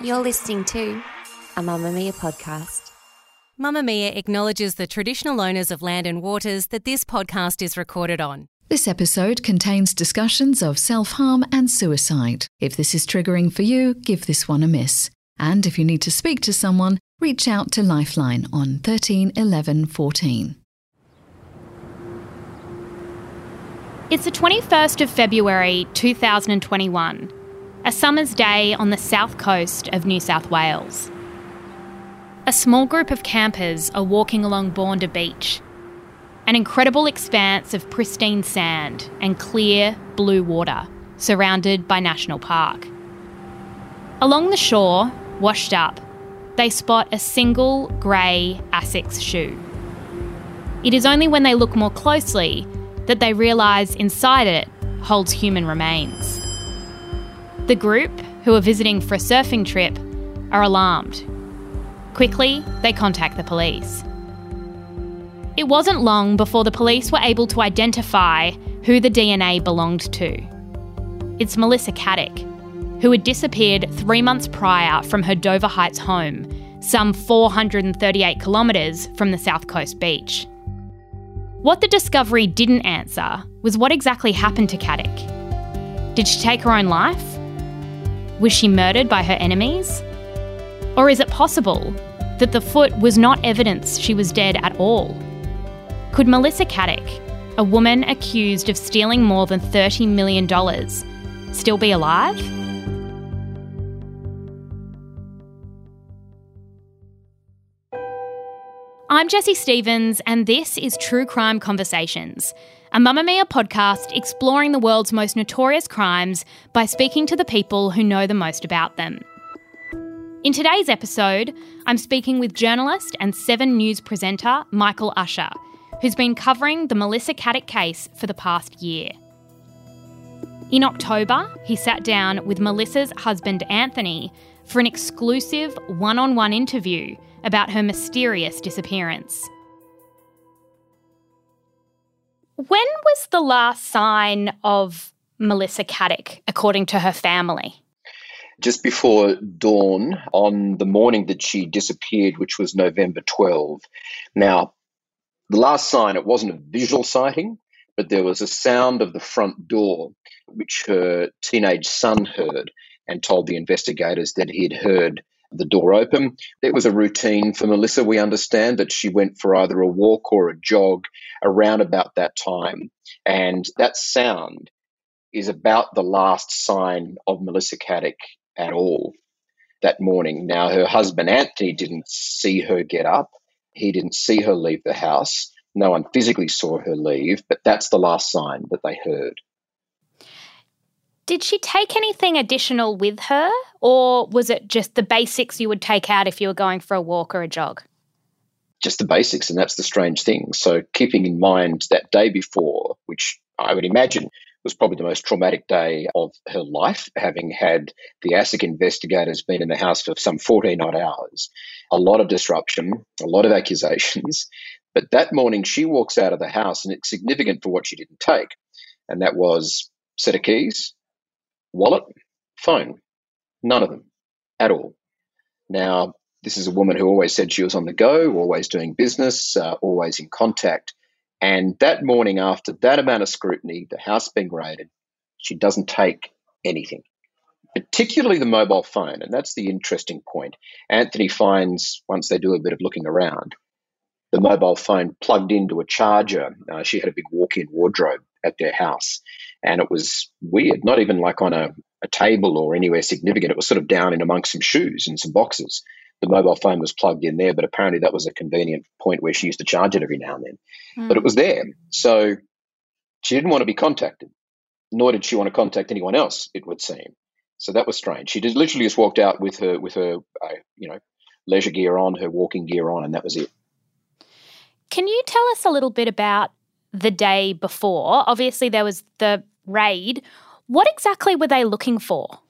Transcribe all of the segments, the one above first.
You're listening to a Mamamia podcast. Mamamia acknowledges the traditional owners of land and waters that this podcast is recorded on. This episode contains discussions of self harm and suicide. If this is triggering for you, give this one a miss. And if you need to speak to someone, reach out to Lifeline on 13 11 14. It's the 21st of February 2021, a summer's day on the south coast of New South Wales. A small group of campers are walking along Bournda Beach, an incredible expanse of pristine sand and clear blue water surrounded by National Park. Along the shore, washed up, they spot a single grey Asics shoe. It is only when they look more closely that they realise inside it holds human remains. The group, who are visiting for a surfing trip, are alarmed. Quickly, they contact the police. It wasn't long before the police were able to identify who the DNA belonged to. It's Melissa Caddick, who had disappeared three months prior from her Dover Heights home, some 438 kilometres from the South Coast beach. What the discovery didn't answer was what exactly happened to Caddick. Did she take her own life? Was she murdered by her enemies? Or is it possible that the foot was not evidence she was dead at all? Could Melissa Caddick, a woman accused of stealing more than $30 million, still be alive? I'm Jessie Stevens, and this is True Crime Conversations, a Mamamia podcast exploring the world's most notorious crimes by speaking to the people who know the most about them. In today's episode, I'm speaking with journalist and Seven News presenter Michael Usher, who's been covering the Melissa Caddick case for the past year. In October, he sat down with Melissa's husband Anthony for an exclusive one on one interview about her mysterious disappearance. When was the last sign of Melissa Caddick, according to her family? Just before dawn on the morning that she disappeared, which was November 12. Now, the last sign, it wasn't a visual sighting, but there was a sound of the front door, which her teenage son heard and told the investigators that he had heard the door open. It was a routine for Melissa. We understand that she went for either a walk or a jog around about that time. And that sound is about the last sign of Melissa Caddick at all that morning. Now, her husband Anthony didn't see her get up, he didn't see her leave the house. No one physically saw her leave, but that's the last sign that they heard. Did she take anything additional with her, or was it just the basics you would take out if you were going for a walk or a jog? Just the basics, and that's the strange thing. So, keeping in mind that day before, which I would imagine was probably the most traumatic day of her life, having had the ASIC investigators been in the house for some 14 odd hours, a lot of disruption, a lot of accusations. But that morning, she walks out of the house, and it's significant for what she didn't take. And that was set of keys, wallet, phone. None of them at all. Now, this is a woman who always said she was on the go, always doing business, uh, always in contact. And that morning, after that amount of scrutiny, the house being raided, she doesn't take anything, particularly the mobile phone. And that's the interesting point. Anthony finds, once they do a bit of looking around, the mobile phone plugged into a charger. Uh, she had a big walk in wardrobe at their house. And it was weird, not even like on a, a table or anywhere significant. It was sort of down in amongst some shoes and some boxes. The mobile phone was plugged in there, but apparently that was a convenient point where she used to charge it every now and then. Mm. But it was there. So she didn't want to be contacted, nor did she want to contact anyone else, it would seem. So that was strange. She just literally just walked out with her with her uh, you know leisure gear on, her walking gear on, and that was it. Can you tell us a little bit about the day before? Obviously, there was the raid. What exactly were they looking for?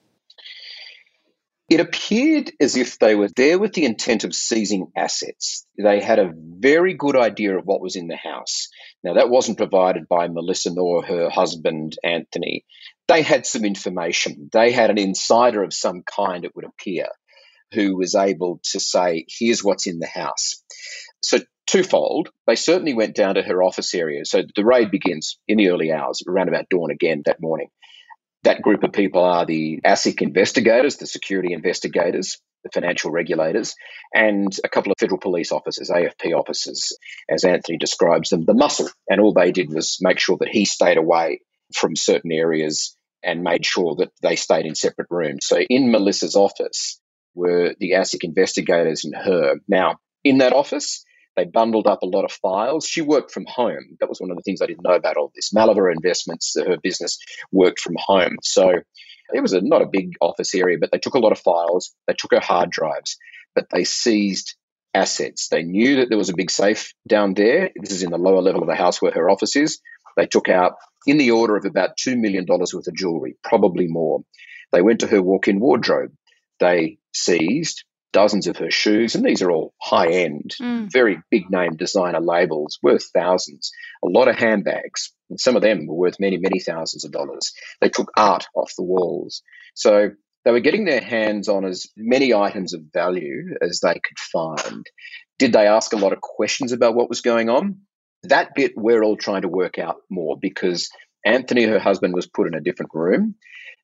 It appeared as if they were there with the intent of seizing assets. They had a very good idea of what was in the house. Now, that wasn't provided by Melissa nor her husband, Anthony. They had some information. They had an insider of some kind, it would appear, who was able to say, here's what's in the house. So, twofold. They certainly went down to her office area. So, the raid begins in the early hours, around about dawn again that morning. That group of people are the ASIC investigators, the security investigators, the financial regulators, and a couple of federal police officers, AFP officers, as Anthony describes them, the muscle. And all they did was make sure that he stayed away from certain areas and made sure that they stayed in separate rooms. So in Melissa's office were the ASIC investigators and her. Now, in that office, they bundled up a lot of files. She worked from home. That was one of the things I didn't know about all this. Maliver Investments, uh, her business, worked from home. So it was a, not a big office area, but they took a lot of files. They took her hard drives, but they seized assets. They knew that there was a big safe down there. This is in the lower level of the house where her office is. They took out in the order of about $2 million worth of jewelry, probably more. They went to her walk in wardrobe. They seized dozens of her shoes, and these are all high end, mm. very big name designer labels worth thousands, a lot of handbags, and some of them were worth many, many thousands of dollars. They took art off the walls. So they were getting their hands on as many items of value as they could find. Did they ask a lot of questions about what was going on? That bit we're all trying to work out more because Anthony, her husband, was put in a different room.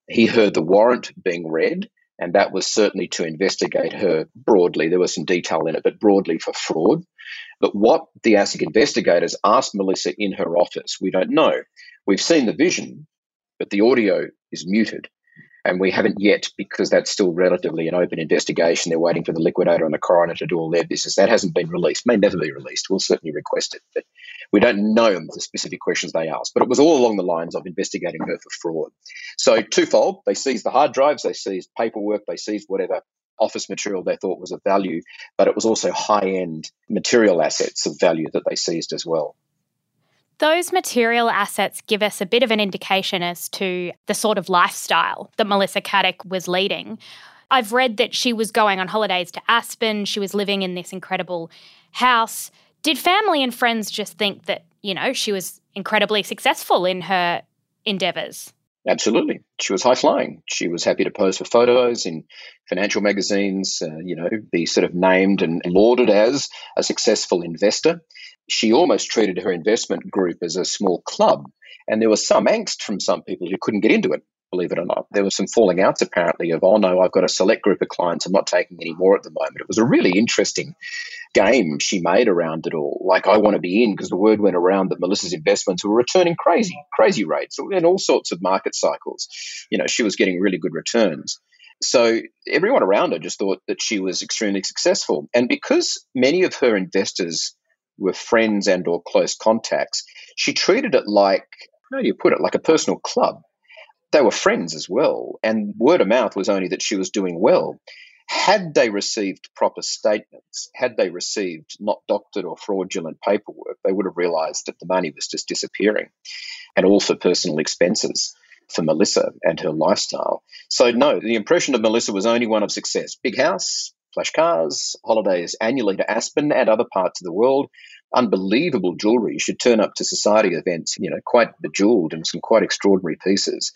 He heard the warrant being read and that was certainly to investigate her broadly. There was some detail in it, but broadly for fraud. But what the ASIC investigators asked Melissa in her office, we don't know. We've seen the vision, but the audio is muted. And we haven't yet, because that's still relatively an open investigation. They're waiting for the liquidator and the coroner to do all their business. That hasn't been released, may never be released. We'll certainly request it. But we don't know the specific questions they asked. But it was all along the lines of investigating her for fraud. So, twofold they seized the hard drives, they seized paperwork, they seized whatever office material they thought was of value, but it was also high end material assets of value that they seized as well. Those material assets give us a bit of an indication as to the sort of lifestyle that Melissa Caddick was leading. I've read that she was going on holidays to Aspen, she was living in this incredible house. Did family and friends just think that, you know, she was incredibly successful in her endeavors? Absolutely. She was high flying. She was happy to pose for photos in financial magazines, uh, you know, be sort of named and lauded as a successful investor she almost treated her investment group as a small club. And there was some angst from some people who couldn't get into it, believe it or not. There was some falling outs apparently of, oh no, I've got a select group of clients, I'm not taking any more at the moment. It was a really interesting game she made around it all. Like, I want to be in because the word went around that Melissa's investments were returning crazy, crazy rates in all sorts of market cycles. You know, she was getting really good returns. So everyone around her just thought that she was extremely successful. And because many of her investors were friends and or close contacts, she treated it like how do you put it, like a personal club. They were friends as well, and word of mouth was only that she was doing well. Had they received proper statements, had they received not doctored or fraudulent paperwork, they would have realized that the money was just disappearing and all for personal expenses for Melissa and her lifestyle. So, no, the impression of Melissa was only one of success. Big house, cars, holidays annually to Aspen and other parts of the world. Unbelievable jewelry. You should turn up to society events, you know, quite bejeweled and some quite extraordinary pieces.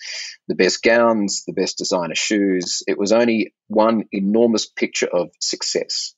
The best gowns, the best designer shoes. It was only one enormous picture of success.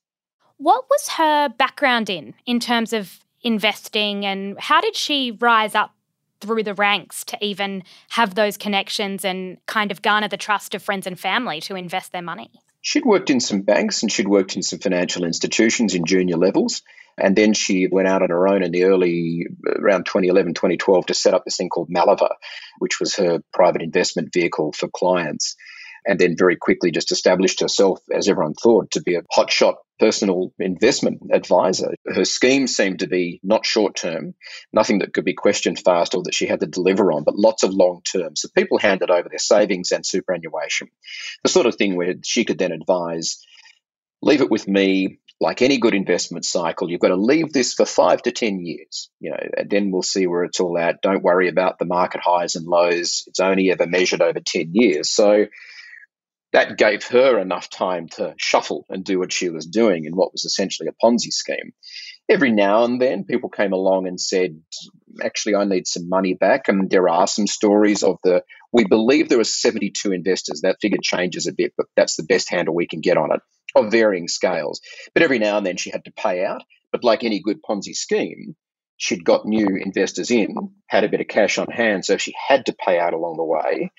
What was her background in, in terms of investing, and how did she rise up through the ranks to even have those connections and kind of garner the trust of friends and family to invest their money? She'd worked in some banks and she'd worked in some financial institutions in junior levels. And then she went out on her own in the early, around 2011, 2012, to set up this thing called Maliver, which was her private investment vehicle for clients. And then very quickly just established herself, as everyone thought, to be a hotshot personal investment advisor. Her scheme seemed to be not short term, nothing that could be questioned fast or that she had to deliver on, but lots of long term. So people handed over their savings and superannuation, the sort of thing where she could then advise leave it with me. Like any good investment cycle, you've got to leave this for five to 10 years, you know, and then we'll see where it's all at. Don't worry about the market highs and lows. It's only ever measured over 10 years. So that gave her enough time to shuffle and do what she was doing in what was essentially a Ponzi scheme. Every now and then, people came along and said, Actually, I need some money back. And there are some stories of the, we believe there were 72 investors. That figure changes a bit, but that's the best handle we can get on it of varying scales. But every now and then she had to pay out. But like any good Ponzi scheme, she'd got new investors in, had a bit of cash on hand. So she had to pay out along the way,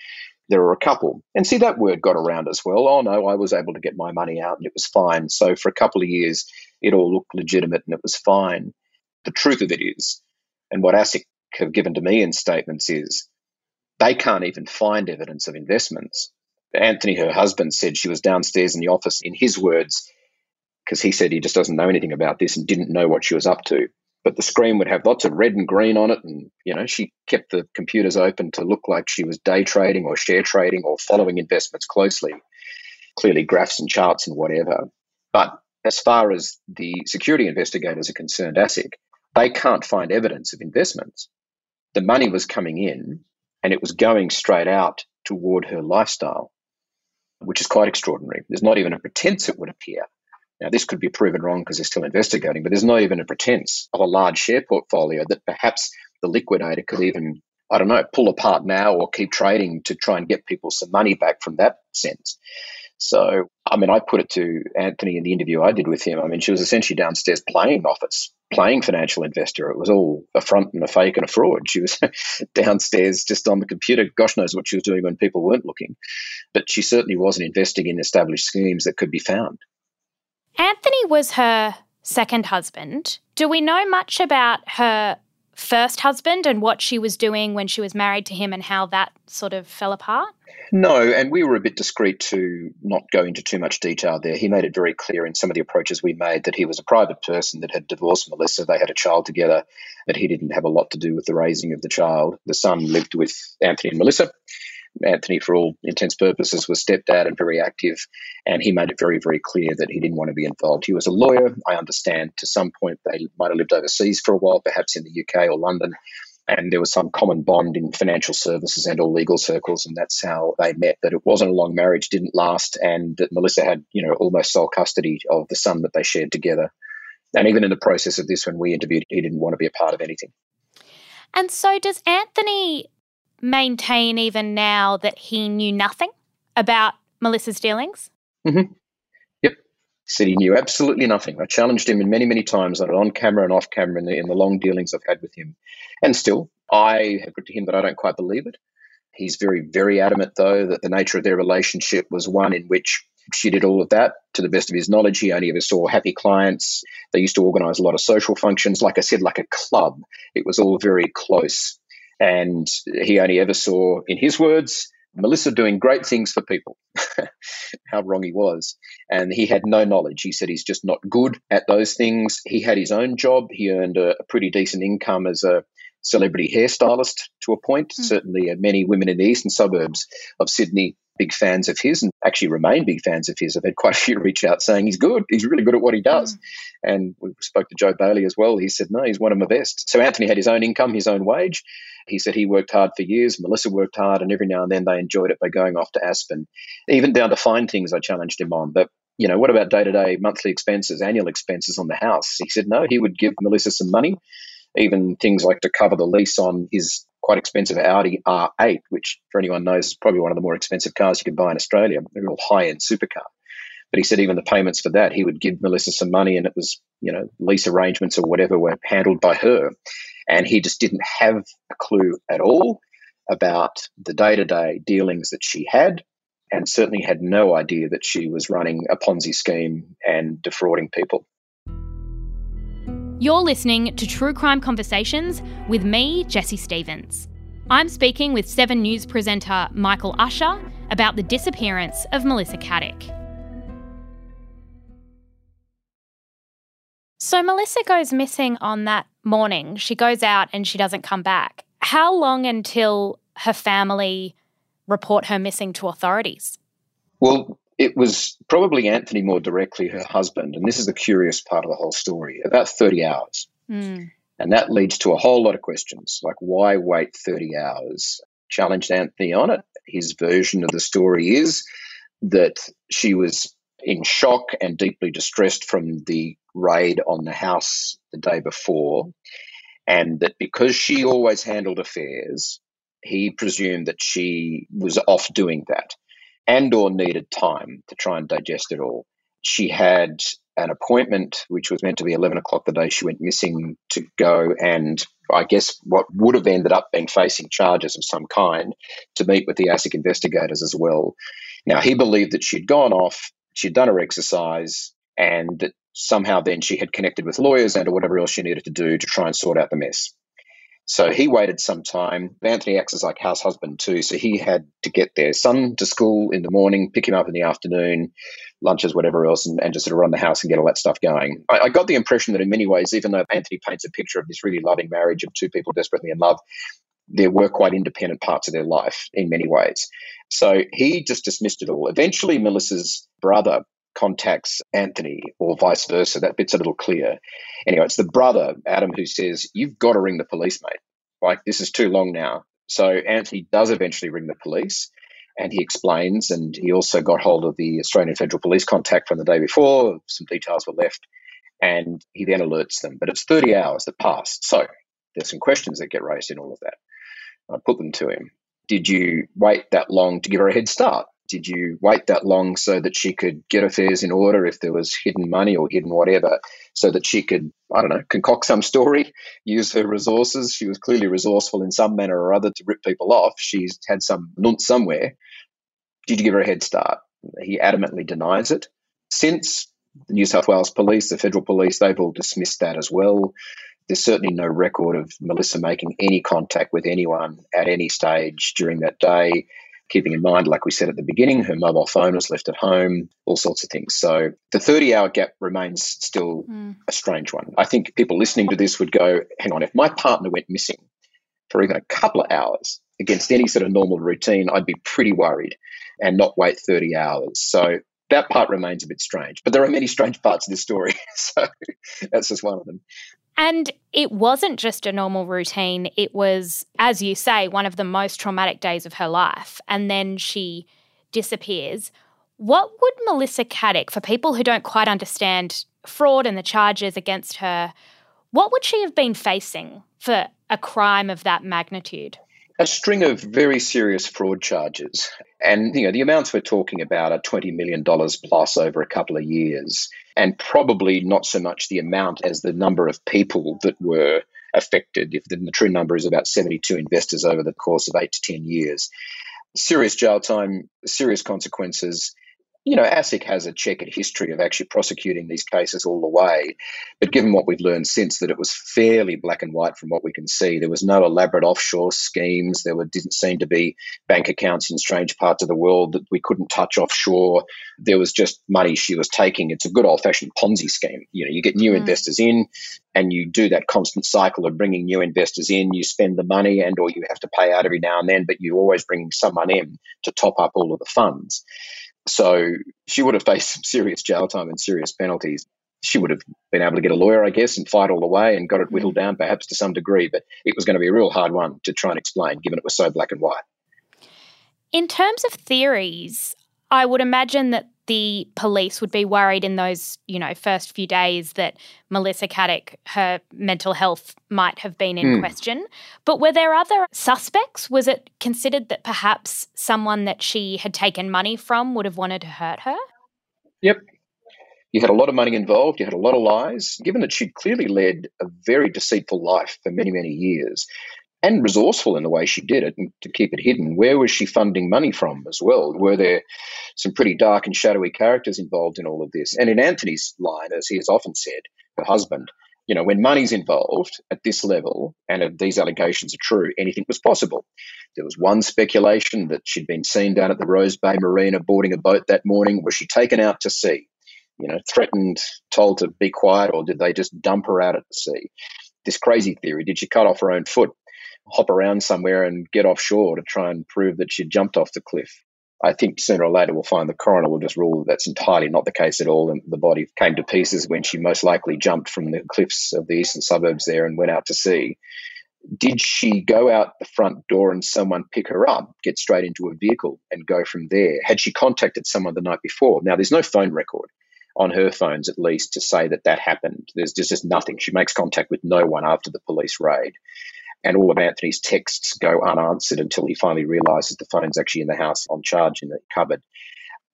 there were a couple. And see, that word got around as well. Oh, no, I was able to get my money out and it was fine. So for a couple of years, it all looked legitimate and it was fine. The truth of it is, and what ASIC have given to me in statements is, they can't even find evidence of investments. Anthony, her husband, said she was downstairs in the office, in his words, because he said he just doesn't know anything about this and didn't know what she was up to. But the screen would have lots of red and green on it, and you know she kept the computers open to look like she was day trading or share trading or following investments closely. Clearly, graphs and charts and whatever. But as far as the security investigators are concerned, ASIC, they can't find evidence of investments. The money was coming in, and it was going straight out toward her lifestyle which is quite extraordinary. There's not even a pretense, it would appear. Now, this could be proven wrong because they're still investigating, but there's not even a pretense of a large share portfolio that perhaps the liquidator could even, I don't know, pull apart now or keep trading to try and get people some money back from that sense. So, I mean, I put it to Anthony in the interview I did with him. I mean, she was essentially downstairs playing office, playing financial investor. It was all a front and a fake and a fraud. She was downstairs just on the computer. Gosh knows what she was doing when people weren't looking. But she certainly wasn't investing in established schemes that could be found. Anthony was her second husband. Do we know much about her first husband and what she was doing when she was married to him and how that sort of fell apart? No, and we were a bit discreet to not go into too much detail there. He made it very clear in some of the approaches we made that he was a private person that had divorced Melissa. They had a child together, but he didn't have a lot to do with the raising of the child. The son lived with Anthony and Melissa. Anthony, for all intents purposes, was stepdad and very active, and he made it very, very clear that he didn't want to be involved. He was a lawyer. I understand to some point they might have lived overseas for a while, perhaps in the UK or London, and there was some common bond in financial services and all legal circles, and that's how they met. That it wasn't a long marriage, didn't last, and that Melissa had, you know, almost sole custody of the son that they shared together. And even in the process of this, when we interviewed, he didn't want to be a part of anything. And so, does Anthony maintain even now that he knew nothing about Melissa's dealings? Mm-hmm. Yep. Said he knew absolutely nothing. I challenged him many, many times on camera and off camera in the, in the long dealings I've had with him. And still, I have put to him that I don't quite believe it. He's very, very adamant, though, that the nature of their relationship was one in which she did all of that. To the best of his knowledge, he only ever saw happy clients. They used to organize a lot of social functions, like I said, like a club. It was all very close. And he only ever saw, in his words, Melissa doing great things for people. How wrong he was. And he had no knowledge. He said he's just not good at those things. He had his own job. He earned a, a pretty decent income as a celebrity hairstylist to a point. Mm. Certainly, uh, many women in the eastern suburbs of Sydney big fans of his and actually remain big fans of his. I've had quite a few reach out saying he's good. He's really good at what he does. Mm. And we spoke to Joh Bailey as well. He said, no, he's one of my best. So Anthony had his own income, his own wage. He said he worked hard for years. Melissa worked hard, and every now and then they enjoyed it by going off to Aspen. Even down to fine things, I challenged him on. But you know, what about day to day monthly expenses, annual expenses on the house? He said no. He would give Melissa some money, even things like to cover the lease on his quite expensive Audi R8, which for anyone knows is probably one of the more expensive cars you can buy in Australia, a real high end supercar. But he said even the payments for that, he would give Melissa some money, and it was you know lease arrangements or whatever were handled by her, and he just didn't have a clue at all about the day to day dealings that she had, and certainly had no idea that she was running a Ponzi scheme and defrauding people. You're listening to True Crime Conversations with me, Jessie Stevens. I'm speaking with 7 News presenter Michael Usher about the disappearance of Melissa Caddick. So Melissa goes missing on that morning. She goes out and she doesn't come back. How long until her family report her missing to authorities? Well, it was probably Anthony more directly, her husband, and this is the curious part of the whole story about 30 hours. Mm. And that leads to a whole lot of questions like why wait 30 hours? Challenged Anthony on it. His version of the story is that she was in shock and deeply distressed from the raid on the house the day before, and that because she always handled affairs, he presumed that she was off doing that and or needed time to try and digest it all. She had an appointment which was meant to be 11 o'clock the day she went missing to go and I guess what would have ended up being facing charges of some kind to meet with the ASIC investigators as well. Now, he believed that she'd gone off, she'd done her exercise, and that somehow then she had connected with lawyers and or whatever else she needed to do to try and sort out the mess. So he waited some time. Anthony acts as like house husband too. So he had to get their son to school in the morning, pick him up in the afternoon, lunches, whatever else, and, and just sort of run the house and get all that stuff going. I, I got the impression that in many ways, even though Anthony paints a picture of this really loving marriage of two people desperately in love, there were quite independent parts of their life in many ways. So he just dismissed it all. Eventually, Melissa's brother contacts Anthony or vice versa. That bit's a little clear. Anyway, it's the brother, Adam, who says, You've got to ring the police, mate. Like, this is too long now. So Anthony does eventually ring the police and he explains. And he also got hold of the Australian Federal Police contact from the day before. Some details were left. And he then alerts them. But it's 30 hours that passed. So there's some questions that get raised in all of that. I put them to him. Did you wait that long to give her a head start? Did you wait that long so that she could get affairs in order if there was hidden money or hidden whatever, so that she could, I don't know, concoct some story, use her resources? She was clearly resourceful in some manner or other to rip people off. She's had some nunt somewhere. Did you give her a head start? He adamantly denies it. Since the New South Wales Police, the federal police, they've all dismissed that as well. There's certainly no record of Melissa making any contact with anyone at any stage during that day keeping in mind, like we said at the beginning, her mobile phone was left at home, all sorts of things. So the 30 hour gap remains still mm. a strange one. I think people listening to this would go, hang on, if my partner went missing for even a couple of hours against any sort of normal routine, I'd be pretty worried and not wait 30 hours. So that part remains a bit strange. But there are many strange parts of this story. So that's just one of them. And it wasn't just a normal routine. It was, as you say, one of the most traumatic days of her life. And then she disappears. What would Melissa Caddick, for people who don't quite understand fraud and the charges against her, what would she have been facing for a crime of that magnitude? a string of very serious fraud charges. And you know, the amounts we're talking about are $20 million plus over a couple of years, and probably not so much the amount as the number of people that were affected. If the, the true number is about 72 investors over the course of eight to 10 years. Serious jail time, serious consequences, you know, ASIC has a checkered history of actually prosecuting these cases all the way. But given what we've learned since, that it was fairly black and white from what we can see. There was no elaborate offshore schemes. There were, didn't seem to be bank accounts in strange parts of the world that we couldn't touch offshore. There was just money she was taking. It's a good old fashioned Ponzi scheme. You know, you get new mm. investors in, and you do that constant cycle of bringing new investors in. You spend the money, and or you have to pay out every now and then, but you're always bringing someone in to top up all of the funds. So she would have faced some serious jail time and serious penalties. She would have been able to get a lawyer, I guess, and fight all the way and got it whittled mm-hmm. down perhaps to some degree. But it was going to be a real hard one to try and explain, given it was so black and white. In terms of theories, I would imagine that the police would be worried in those, you know, first few days that Melissa Caddick, her mental health might have been in mm. question. But were there other suspects? Was it considered that perhaps someone that she had taken money from would have wanted to hurt her? Yep. You had a lot of money involved, you had a lot of lies. Given that she'd clearly led a very deceitful life for many, many years, and resourceful in the way she did it and to keep it hidden. Where was she funding money from as well? Were there some pretty dark and shadowy characters involved in all of this? And in Anthony's line, as he has often said, her husband, You know, when money's involved at this level and if these allegations are true, anything was possible. There was one speculation that she'd been seen down at the Rose Bay Marina boarding a boat that morning. Was she taken out to sea? You know, threatened, told to be quiet, or did they just dump her out at the sea? This crazy theory did she cut off her own foot, hop around somewhere and get offshore to try and prove that she jumped off the cliff? I think sooner or later we'll find the coroner will just rule that that's entirely not the case at all, and the body came to pieces when she most likely jumped from the cliffs of the eastern suburbs there and went out to sea. Did she go out the front door and someone pick her up, get straight into a vehicle, and go from there? Had she contacted someone the night before? Now, there's no phone record on her phones, at least, to say that that happened. There's just, just nothing. She makes contact with no one after the police raid and all of Anthony's texts go unanswered until he finally realizes the phone's actually in the house on charge in the cupboard.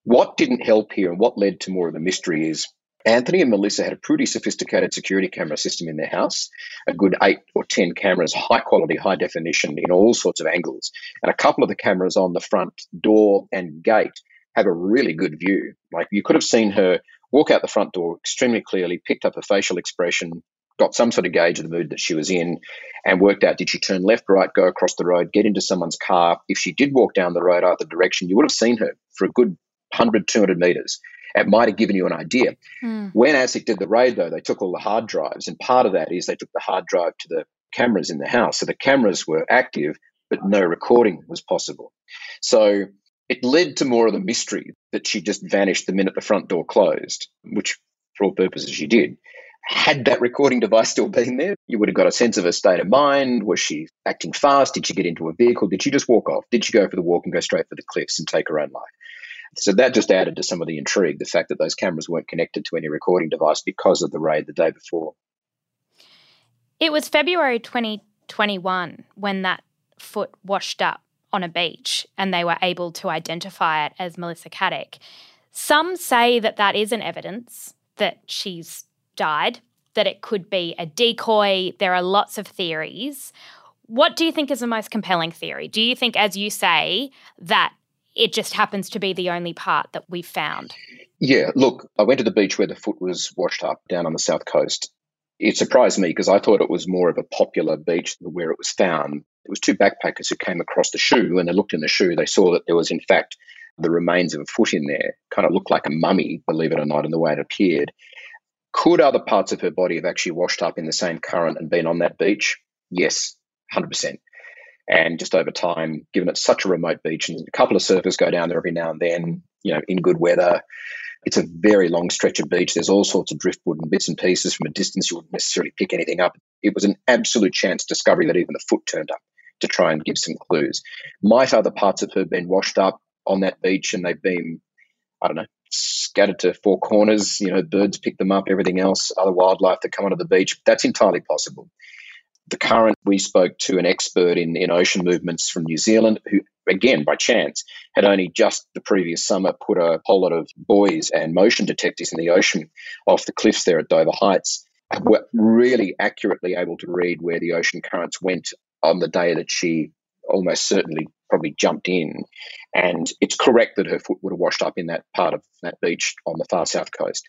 What didn't help here and what led to more of the mystery is Anthony and Melissa had a pretty sophisticated security camera system in their house, a good eight or 10 cameras, high quality, high definition in all sorts of angles. And a couple of the cameras on the front door and gate have a really good view. Like you could have seen her walk out the front door extremely clearly, picked up a facial expression, got some sort of gauge of the mood that she was in and worked out did she turn left, right, go across the road, get into someone's car. If she did walk down the road either direction, you would have seen her for a good 100, 200 meters. It might have given you an idea. Mm. When ASIC did the raid, though, they took all the hard drives, and part of that is they took the hard drive to the cameras in the house. So the cameras were active, but no recording was possible. So it led to more of the mystery that she just vanished the minute the front door closed, which for all purposes she did had that recording device still been there, you would have got a sense of her state of mind. Was she acting fast? Did she get into a vehicle? Did she just walk off? Did she go for the walk and go straight for the cliffs and take her own life? So that just added to some of the intrigue, the fact that those cameras weren't connected to any recording device because of the raid the day before. It was February 2021 when that foot washed up on a beach and they were able to identify it as Melissa Caddick. Some say that that isn't evidence that she's died, that it could be a decoy. There are lots of theories. What do you think is the most compelling theory? Do you think, as you say, that it just happens to be the only part that we've found? Yeah, look, I went to the beach where the foot was washed up down on the south coast. It surprised me because I thought it was more of a popular beach where it was found. It was two backpackers who came across the shoe. When they looked in the shoe, they saw that there was, in fact, the remains of a foot in there. Kind of looked like a mummy, believe it or not, in the way it appeared. Could other parts of her body have actually washed up in the same current and been on that beach? Yes, 100%. And just over time, given it's such a remote beach and a couple of surfers go down there every now and then, you know, in good weather, it's a very long stretch of beach. There's all sorts of driftwood and bits and pieces from a distance. You wouldn't necessarily pick anything up. It was an absolute chance discovery that even the foot turned up to try and give some clues. Might other parts of her been washed up on that beach and they've been, I don't know, scattered to four corners. You know, birds pick them up, everything else, other wildlife that come onto the beach. That's entirely possible. The current, we spoke to an expert in, in ocean movements from New Zealand who, again, by chance, had only just the previous summer put a whole lot of buoys and motion detectors in the ocean off the cliffs there at Dover Heights. Were really accurately able to read where the ocean currents went on the day that she almost certainly probably jumped in. And it's correct that her foot would have washed up in that part of that beach on the far south coast.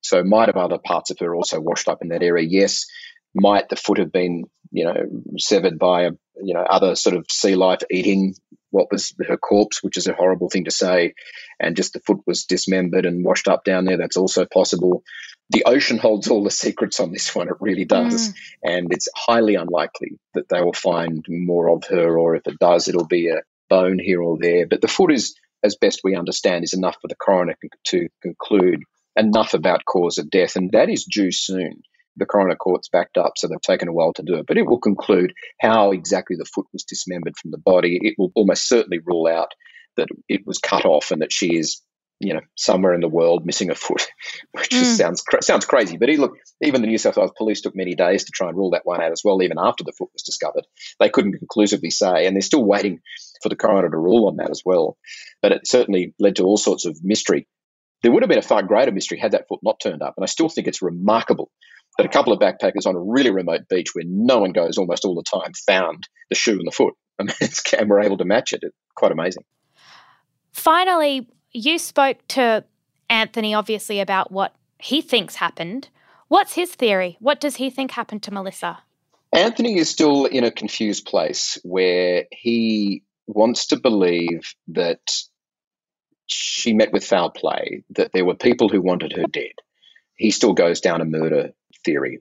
So might have other parts of her also washed up in that area? Yes. Might the foot have been, you know, severed by a, you know, other sort of sea life eating what was her corpse, which is a horrible thing to say, and just the foot was dismembered and washed up down there. That's also possible the ocean holds all the secrets on this one. It really does. Mm. And it's highly unlikely that they will find more of her, or if it does, it'll be a bone here or there. But the foot is, as best we understand, is enough for the coroner to conclude enough about cause of death. And that is due soon. The coroner court's backed up, so they've taken a while to do it. But it will conclude how exactly the foot was dismembered from the body. It will almost certainly rule out that it was cut off and that she is you know, somewhere in the world missing a foot, which mm. just sounds sounds crazy. But he look, even the New South Wales police took many days to try and rule that one out as well. Even after the foot was discovered, they couldn't conclusively say, and they're still waiting for the coroner to rule on that as well. But it certainly led to all sorts of mystery. There would have been a far greater mystery had that foot not turned up, and I still think it's remarkable that a couple of backpackers on a really remote beach where no one goes almost all the time found the shoe and the foot, and, and were able to match it. It's quite amazing. Finally, you spoke to Anthony, obviously, about what he thinks happened. What's his theory? What does he think happened to Melissa? Anthony is still in a confused place where he wants to believe that she met with foul play, that there were people who wanted her dead. He still goes down a murder theory.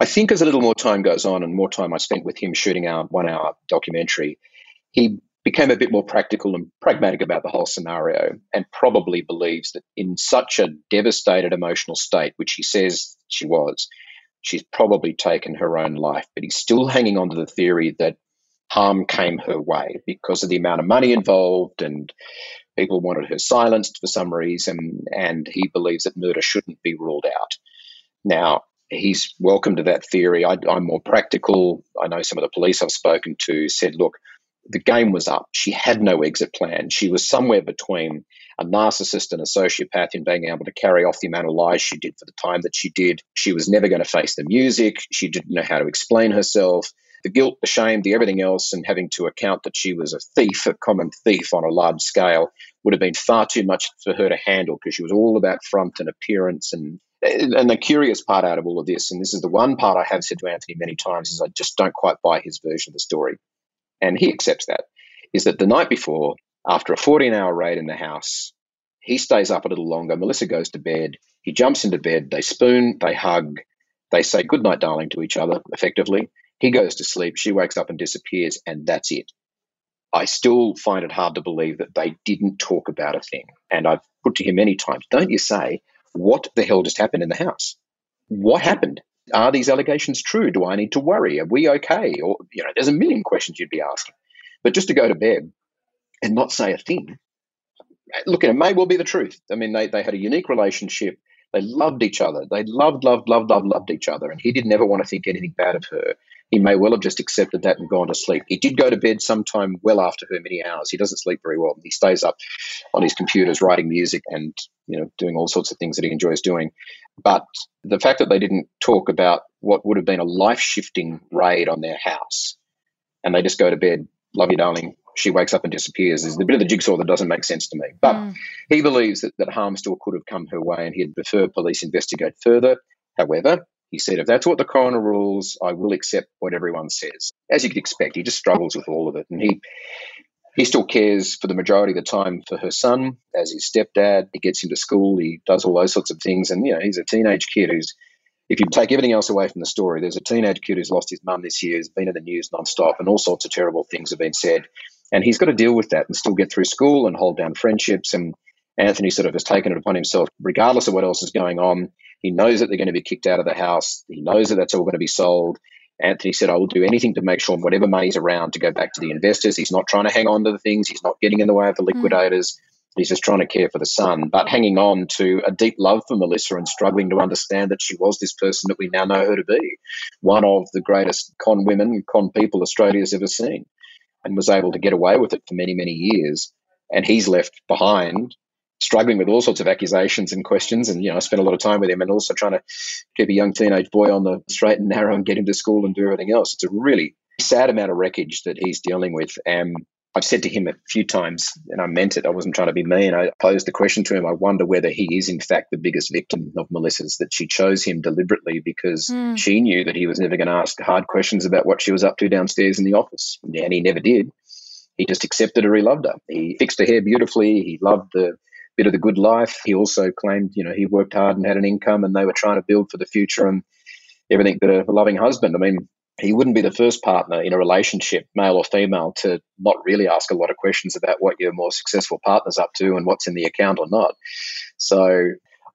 I think as a little more time goes on and more time I spent with him shooting our one hour documentary, he became a bit more practical and pragmatic about the whole scenario and probably believes that in such a devastated emotional state, which he says she was, she's probably taken her own life. But he's still hanging on to the theory that harm came her way because of the amount of money involved and people wanted her silenced for some reason. And he believes that murder shouldn't be ruled out. Now, he's welcome to that theory. I, I'm more practical. I know some of the police I've spoken to said, look, the game was up. She had no exit plan. She was somewhere between a narcissist and a sociopath in being able to carry off the amount of lies she did for the time that she did. She was never going to face the music. She didn't know how to explain herself. The guilt, the shame, the everything else, and having to account that she was a thief, a common thief on a large scale, would have been far too much for her to handle because she was all about front and appearance and and the curious part out of all of this, and this is the one part I have said to Anthony many times, is I just don't quite buy his version of the story and he accepts that, is that the night before, after a 14 hour raid in the house, he stays up a little longer. Melissa goes to bed. He jumps into bed. They spoon, they hug, they say good night, darling, to each other effectively. He goes to sleep. She wakes up and disappears, and that's it. I still find it hard to believe that they didn't talk about a thing. And I've put to him many times, don't you say, what the hell just happened in the house? What happened? Are these allegations true? Do I need to worry? Are we okay? Or, you know, there's a million questions you'd be asking. But just to go to bed and not say a thing, look, it may well be the truth. I mean, they, they had a unique relationship. They loved each other. They loved, loved, loved, loved, loved each other. And he didn't ever want to think anything bad of her. He may well have just accepted that and gone to sleep. He did go to bed sometime well after her, many hours. He doesn't sleep very well. He stays up on his computers writing music and you know doing all sorts of things that he enjoys doing. But the fact that they didn't talk about what would have been a life shifting raid on their house, and they just go to bed, love you, darling. She wakes up and disappears. Is the bit of the jigsaw that doesn't make sense to me. But mm. he believes that, that harm still could have come her way, and he'd prefer police investigate further. However, he said, if that's what the coroner rules, I will accept what everyone says. As you could expect, he just struggles with all of it. And he he still cares for the majority of the time for her son as his stepdad. He gets him to school, he does all those sorts of things. And, you know, he's a teenage kid who's, if you take everything else away from the story, there's a teenage kid who's lost his mum this year, has been in the news nonstop, and all sorts of terrible things have been said. And he's got to deal with that and still get through school and hold down friendships. And Anthony sort of has taken it upon himself, regardless of what else is going on, he knows that they're going to be kicked out of the house. He knows that that's all going to be sold. Anthony said, I will do anything to make sure whatever money's around to go back to the investors. He's not trying to hang on to the things. He's not getting in the way of the hmm. liquidators. Mm. He's just trying to care for the son, but hanging on to a deep love for Melissa and struggling to understand that she was this person that we now know her to be, one of the greatest con women, con people Australia's ever seen, and was able to get away with it for many, many years. And he's left behind struggling with all sorts of accusations and questions. And, you know, I spent a lot of time with him and also trying to keep a young teenage boy on the straight and narrow and get him to school and do everything else. It's a really sad amount of wreckage that he's dealing with. And I've said to him a few times, and I meant it, I wasn't trying to be mean. I posed the question to him I wonder whether he is, in fact, the biggest victim of Melissa's, that she chose him deliberately because mm. she knew that he was never going to ask hard questions about what she was up to downstairs in the office. And he never did. He just accepted her, he loved her. He fixed her hair beautifully, he loved the bit of the good life. He also claimed, you know, he worked hard and had an income and they were trying to build for the future and everything but a loving husband. I mean, he wouldn't be the first partner in a relationship, male or female, to not really ask a lot of questions about what your more successful partner's up to and what's in the account or not. So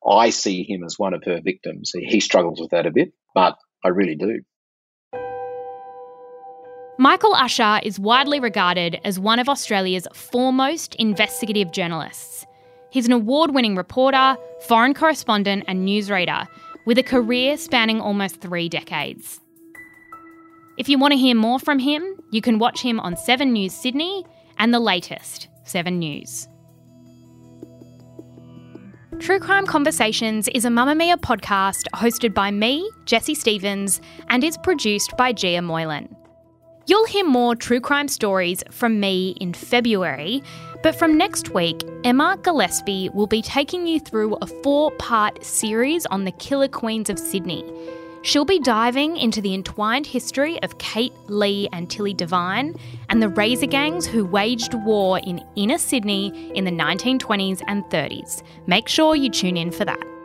I see him as one of her victims. He struggles with that a bit, but I really do. Michael Usher is widely regarded as one of Australia's foremost investigative journalists. He's an award winning reporter, foreign correspondent, and newsreader with a career spanning almost three decades. If you want to hear more from him, you can watch him on 7 News Sydney and the latest 7 News. True Crime Conversations is a Mamamia podcast hosted by me, Jessie Stevens, and is produced by Gia Moylan. You'll hear more true crime stories from me in February, But from next week, Emma Gillespie will be taking you through a four part series on the killer queens of Sydney. She'll be diving into the entwined history of Kate Leigh and Tilly Devine and the razor gangs who waged war in inner Sydney in the 1920s and 30s. Make sure you tune in for that.